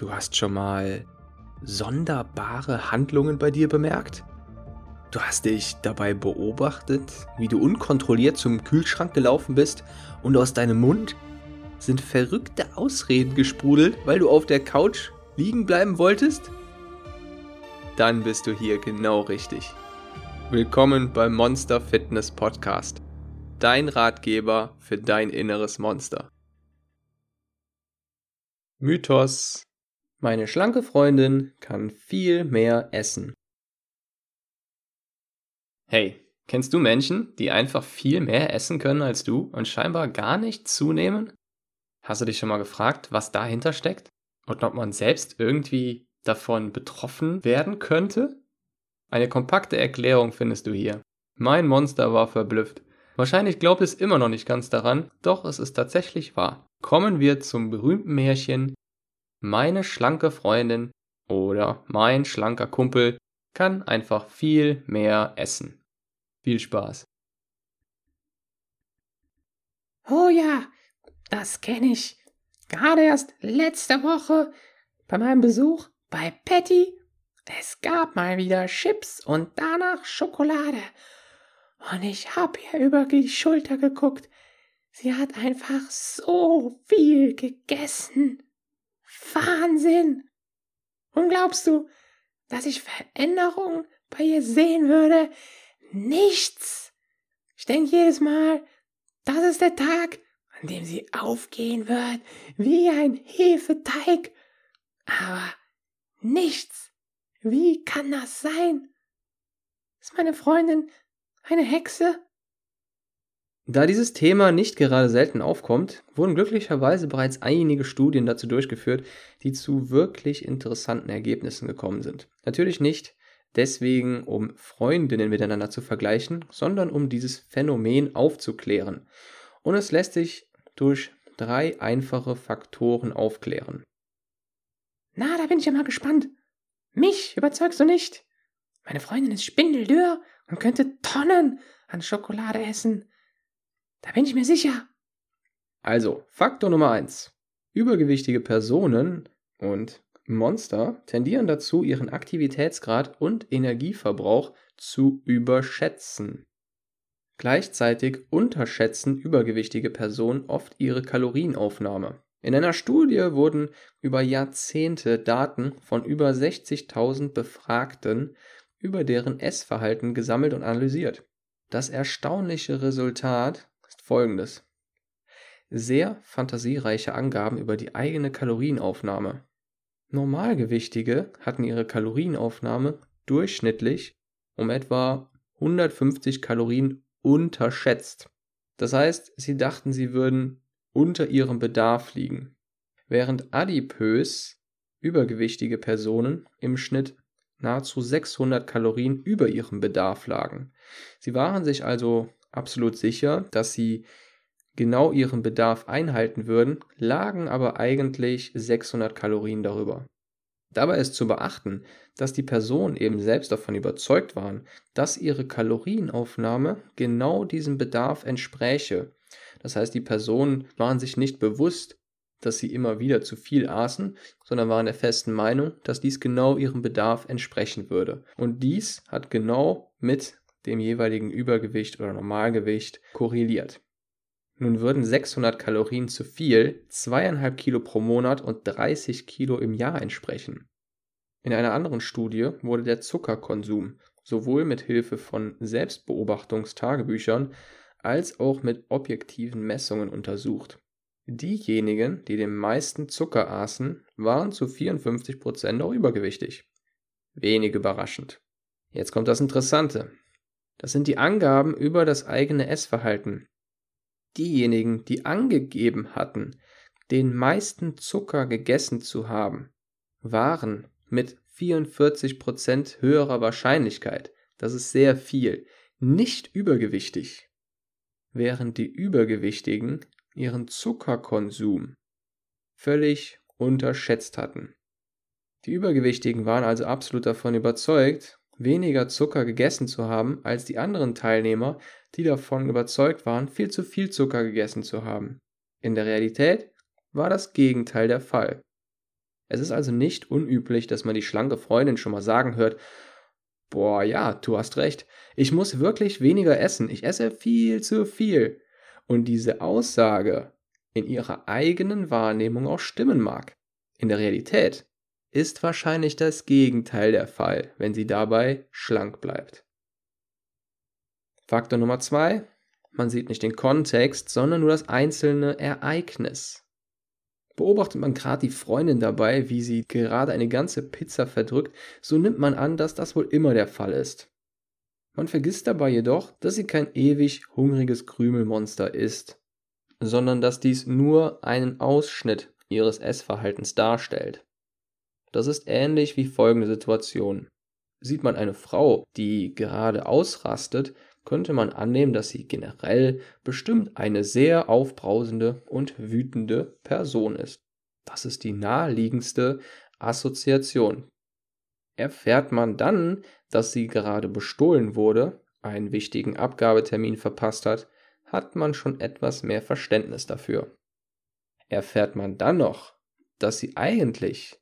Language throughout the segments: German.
Du hast schon mal sonderbare Handlungen bei dir bemerkt? Du hast dich dabei beobachtet, wie du unkontrolliert zum Kühlschrank gelaufen bist und aus deinem Mund sind verrückte Ausreden gesprudelt, weil du auf der Couch liegen bleiben wolltest? Dann bist du hier genau richtig. Willkommen beim Monster Fitness Podcast. Dein Ratgeber für dein inneres Monster. Mythos meine schlanke Freundin kann viel mehr essen. Hey, kennst du Menschen, die einfach viel mehr essen können als du und scheinbar gar nicht zunehmen? Hast du dich schon mal gefragt, was dahinter steckt? Und ob man selbst irgendwie davon betroffen werden könnte? Eine kompakte Erklärung findest du hier. Mein Monster war verblüfft. Wahrscheinlich glaubt es immer noch nicht ganz daran, doch es ist tatsächlich wahr. Kommen wir zum berühmten Märchen meine schlanke Freundin oder mein schlanker Kumpel kann einfach viel mehr essen. Viel Spaß. Oh ja, das kenne ich. Gerade erst letzte Woche bei meinem Besuch bei Patty. Es gab mal wieder Chips und danach Schokolade. Und ich hab ihr über die Schulter geguckt. Sie hat einfach so viel gegessen. Wahnsinn! Und glaubst du, dass ich Veränderungen bei ihr sehen würde? Nichts! Ich denke jedes Mal, das ist der Tag, an dem sie aufgehen wird, wie ein Hefeteig. Aber nichts! Wie kann das sein? Ist meine Freundin eine Hexe? Da dieses Thema nicht gerade selten aufkommt, wurden glücklicherweise bereits einige Studien dazu durchgeführt, die zu wirklich interessanten Ergebnissen gekommen sind. Natürlich nicht deswegen, um Freundinnen miteinander zu vergleichen, sondern um dieses Phänomen aufzuklären. Und es lässt sich durch drei einfache Faktoren aufklären. Na, da bin ich ja mal gespannt. Mich überzeugst du nicht. Meine Freundin ist spindeldürr und könnte Tonnen an Schokolade essen. Da bin ich mir sicher. Also, Faktor Nummer eins: Übergewichtige Personen und Monster tendieren dazu, ihren Aktivitätsgrad und Energieverbrauch zu überschätzen. Gleichzeitig unterschätzen übergewichtige Personen oft ihre Kalorienaufnahme. In einer Studie wurden über Jahrzehnte Daten von über 60.000 Befragten über deren Essverhalten gesammelt und analysiert. Das erstaunliche Resultat folgendes. Sehr fantasiereiche Angaben über die eigene Kalorienaufnahme. Normalgewichtige hatten ihre Kalorienaufnahme durchschnittlich um etwa 150 Kalorien unterschätzt. Das heißt, sie dachten, sie würden unter ihrem Bedarf liegen, während adipös übergewichtige Personen im Schnitt nahezu 600 Kalorien über ihrem Bedarf lagen. Sie waren sich also absolut sicher, dass sie genau ihren Bedarf einhalten würden, lagen aber eigentlich 600 Kalorien darüber. Dabei ist zu beachten, dass die Personen eben selbst davon überzeugt waren, dass ihre Kalorienaufnahme genau diesem Bedarf entspräche. Das heißt, die Personen waren sich nicht bewusst, dass sie immer wieder zu viel aßen, sondern waren der festen Meinung, dass dies genau ihrem Bedarf entsprechen würde. Und dies hat genau mit dem jeweiligen Übergewicht oder Normalgewicht korreliert. Nun würden 600 Kalorien zu viel zweieinhalb Kilo pro Monat und 30 Kilo im Jahr entsprechen. In einer anderen Studie wurde der Zuckerkonsum sowohl mit Hilfe von Selbstbeobachtungstagebüchern als auch mit objektiven Messungen untersucht. Diejenigen, die den meisten Zucker aßen, waren zu 54% auch übergewichtig. Wenig überraschend. Jetzt kommt das Interessante. Das sind die Angaben über das eigene Essverhalten. Diejenigen, die angegeben hatten, den meisten Zucker gegessen zu haben, waren mit 44% höherer Wahrscheinlichkeit, das ist sehr viel, nicht übergewichtig, während die Übergewichtigen ihren Zuckerkonsum völlig unterschätzt hatten. Die Übergewichtigen waren also absolut davon überzeugt, weniger Zucker gegessen zu haben als die anderen Teilnehmer, die davon überzeugt waren, viel zu viel Zucker gegessen zu haben. In der Realität war das Gegenteil der Fall. Es ist also nicht unüblich, dass man die schlanke Freundin schon mal sagen hört, boah, ja, du hast recht, ich muss wirklich weniger essen, ich esse viel zu viel. Und diese Aussage in ihrer eigenen Wahrnehmung auch stimmen mag. In der Realität ist wahrscheinlich das Gegenteil der Fall, wenn sie dabei schlank bleibt. Faktor Nummer zwei: Man sieht nicht den Kontext, sondern nur das einzelne Ereignis. Beobachtet man gerade die Freundin dabei, wie sie gerade eine ganze Pizza verdrückt, so nimmt man an, dass das wohl immer der Fall ist. Man vergisst dabei jedoch, dass sie kein ewig hungriges Krümelmonster ist, sondern dass dies nur einen Ausschnitt ihres Essverhaltens darstellt. Das ist ähnlich wie folgende Situation. Sieht man eine Frau, die gerade ausrastet, könnte man annehmen, dass sie generell bestimmt eine sehr aufbrausende und wütende Person ist. Das ist die naheliegendste Assoziation. Erfährt man dann, dass sie gerade bestohlen wurde, einen wichtigen Abgabetermin verpasst hat, hat man schon etwas mehr Verständnis dafür. Erfährt man dann noch, dass sie eigentlich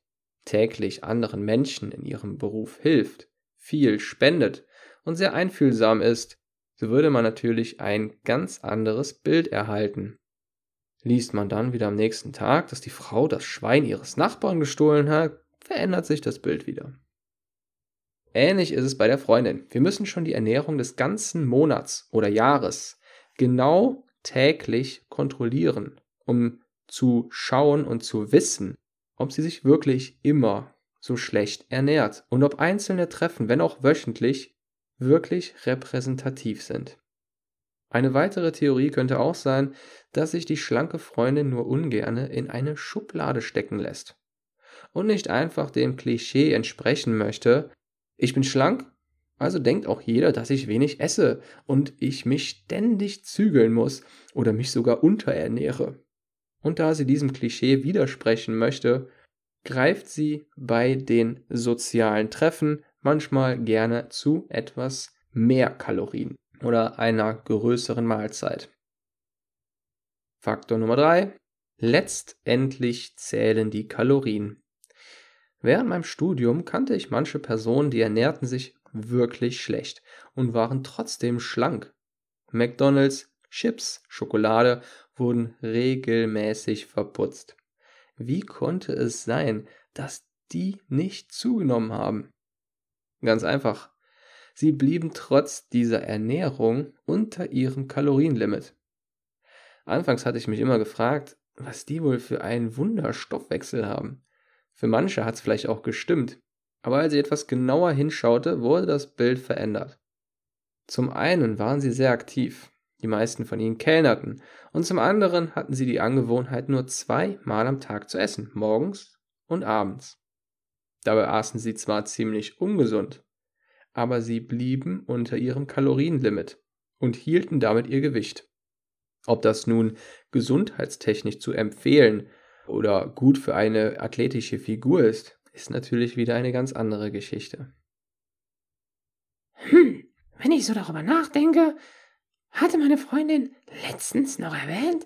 täglich anderen Menschen in ihrem Beruf hilft, viel spendet und sehr einfühlsam ist, so würde man natürlich ein ganz anderes Bild erhalten. Liest man dann wieder am nächsten Tag, dass die Frau das Schwein ihres Nachbarn gestohlen hat, verändert sich das Bild wieder. Ähnlich ist es bei der Freundin. Wir müssen schon die Ernährung des ganzen Monats oder Jahres genau täglich kontrollieren, um zu schauen und zu wissen, ob sie sich wirklich immer so schlecht ernährt und ob einzelne Treffen, wenn auch wöchentlich, wirklich repräsentativ sind. Eine weitere Theorie könnte auch sein, dass sich die schlanke Freundin nur ungerne in eine Schublade stecken lässt und nicht einfach dem Klischee entsprechen möchte, ich bin schlank, also denkt auch jeder, dass ich wenig esse und ich mich ständig zügeln muss oder mich sogar unterernähre. Und da sie diesem Klischee widersprechen möchte, greift sie bei den sozialen Treffen manchmal gerne zu etwas mehr Kalorien oder einer größeren Mahlzeit. Faktor Nummer drei: Letztendlich zählen die Kalorien. Während meinem Studium kannte ich manche Personen, die ernährten sich wirklich schlecht und waren trotzdem schlank. McDonald's, Chips, Schokolade wurden regelmäßig verputzt. Wie konnte es sein, dass die nicht zugenommen haben? Ganz einfach. Sie blieben trotz dieser Ernährung unter ihrem Kalorienlimit. Anfangs hatte ich mich immer gefragt, was die wohl für einen Wunderstoffwechsel haben. Für manche hat es vielleicht auch gestimmt, aber als ich etwas genauer hinschaute, wurde das Bild verändert. Zum einen waren sie sehr aktiv, die meisten von ihnen kellnerten, und zum anderen hatten sie die Angewohnheit, nur zweimal am Tag zu essen, morgens und abends. Dabei aßen sie zwar ziemlich ungesund, aber sie blieben unter ihrem Kalorienlimit und hielten damit ihr Gewicht. Ob das nun gesundheitstechnisch zu empfehlen oder gut für eine athletische Figur ist, ist natürlich wieder eine ganz andere Geschichte. Hm, wenn ich so darüber nachdenke, hatte meine Freundin letztens noch erwähnt,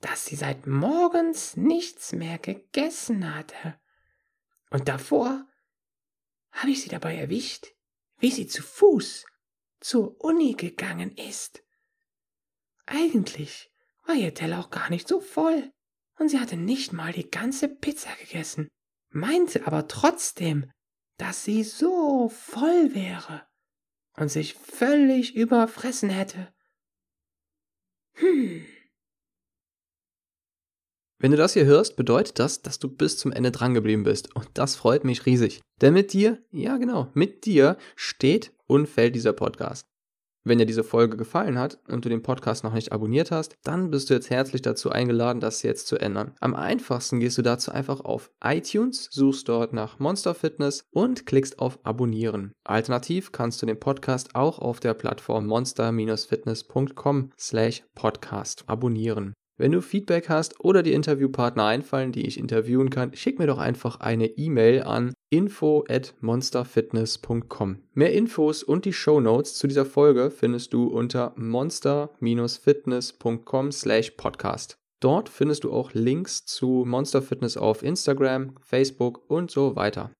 dass sie seit morgens nichts mehr gegessen hatte. Und davor habe ich sie dabei erwischt, wie sie zu Fuß zur Uni gegangen ist. Eigentlich war ihr Teller auch gar nicht so voll, und sie hatte nicht mal die ganze Pizza gegessen, meinte aber trotzdem, dass sie so voll wäre und sich völlig überfressen hätte. Hm. Wenn du das hier hörst, bedeutet das, dass du bis zum Ende drangeblieben bist. Und das freut mich riesig. Denn mit dir, ja genau, mit dir steht und fällt dieser Podcast. Wenn dir diese Folge gefallen hat und du den Podcast noch nicht abonniert hast, dann bist du jetzt herzlich dazu eingeladen, das jetzt zu ändern. Am einfachsten gehst du dazu einfach auf iTunes, suchst dort nach Monster Fitness und klickst auf Abonnieren. Alternativ kannst du den Podcast auch auf der Plattform monster-fitness.com slash podcast abonnieren. Wenn du Feedback hast oder die Interviewpartner einfallen, die ich interviewen kann, schick mir doch einfach eine E-Mail an info at monsterfitness.com. Mehr Infos und die Show Notes zu dieser Folge findest du unter monster-fitness.com slash podcast. Dort findest du auch Links zu Monster Fitness auf Instagram, Facebook und so weiter.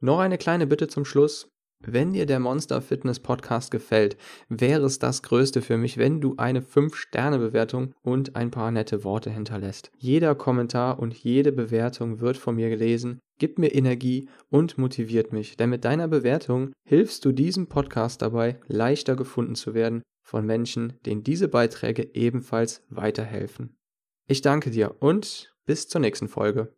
Noch eine kleine Bitte zum Schluss. Wenn dir der Monster Fitness Podcast gefällt, wäre es das Größte für mich, wenn du eine 5-Sterne-Bewertung und ein paar nette Worte hinterlässt. Jeder Kommentar und jede Bewertung wird von mir gelesen, gibt mir Energie und motiviert mich, denn mit deiner Bewertung hilfst du diesem Podcast dabei, leichter gefunden zu werden von Menschen, denen diese Beiträge ebenfalls weiterhelfen. Ich danke dir und bis zur nächsten Folge.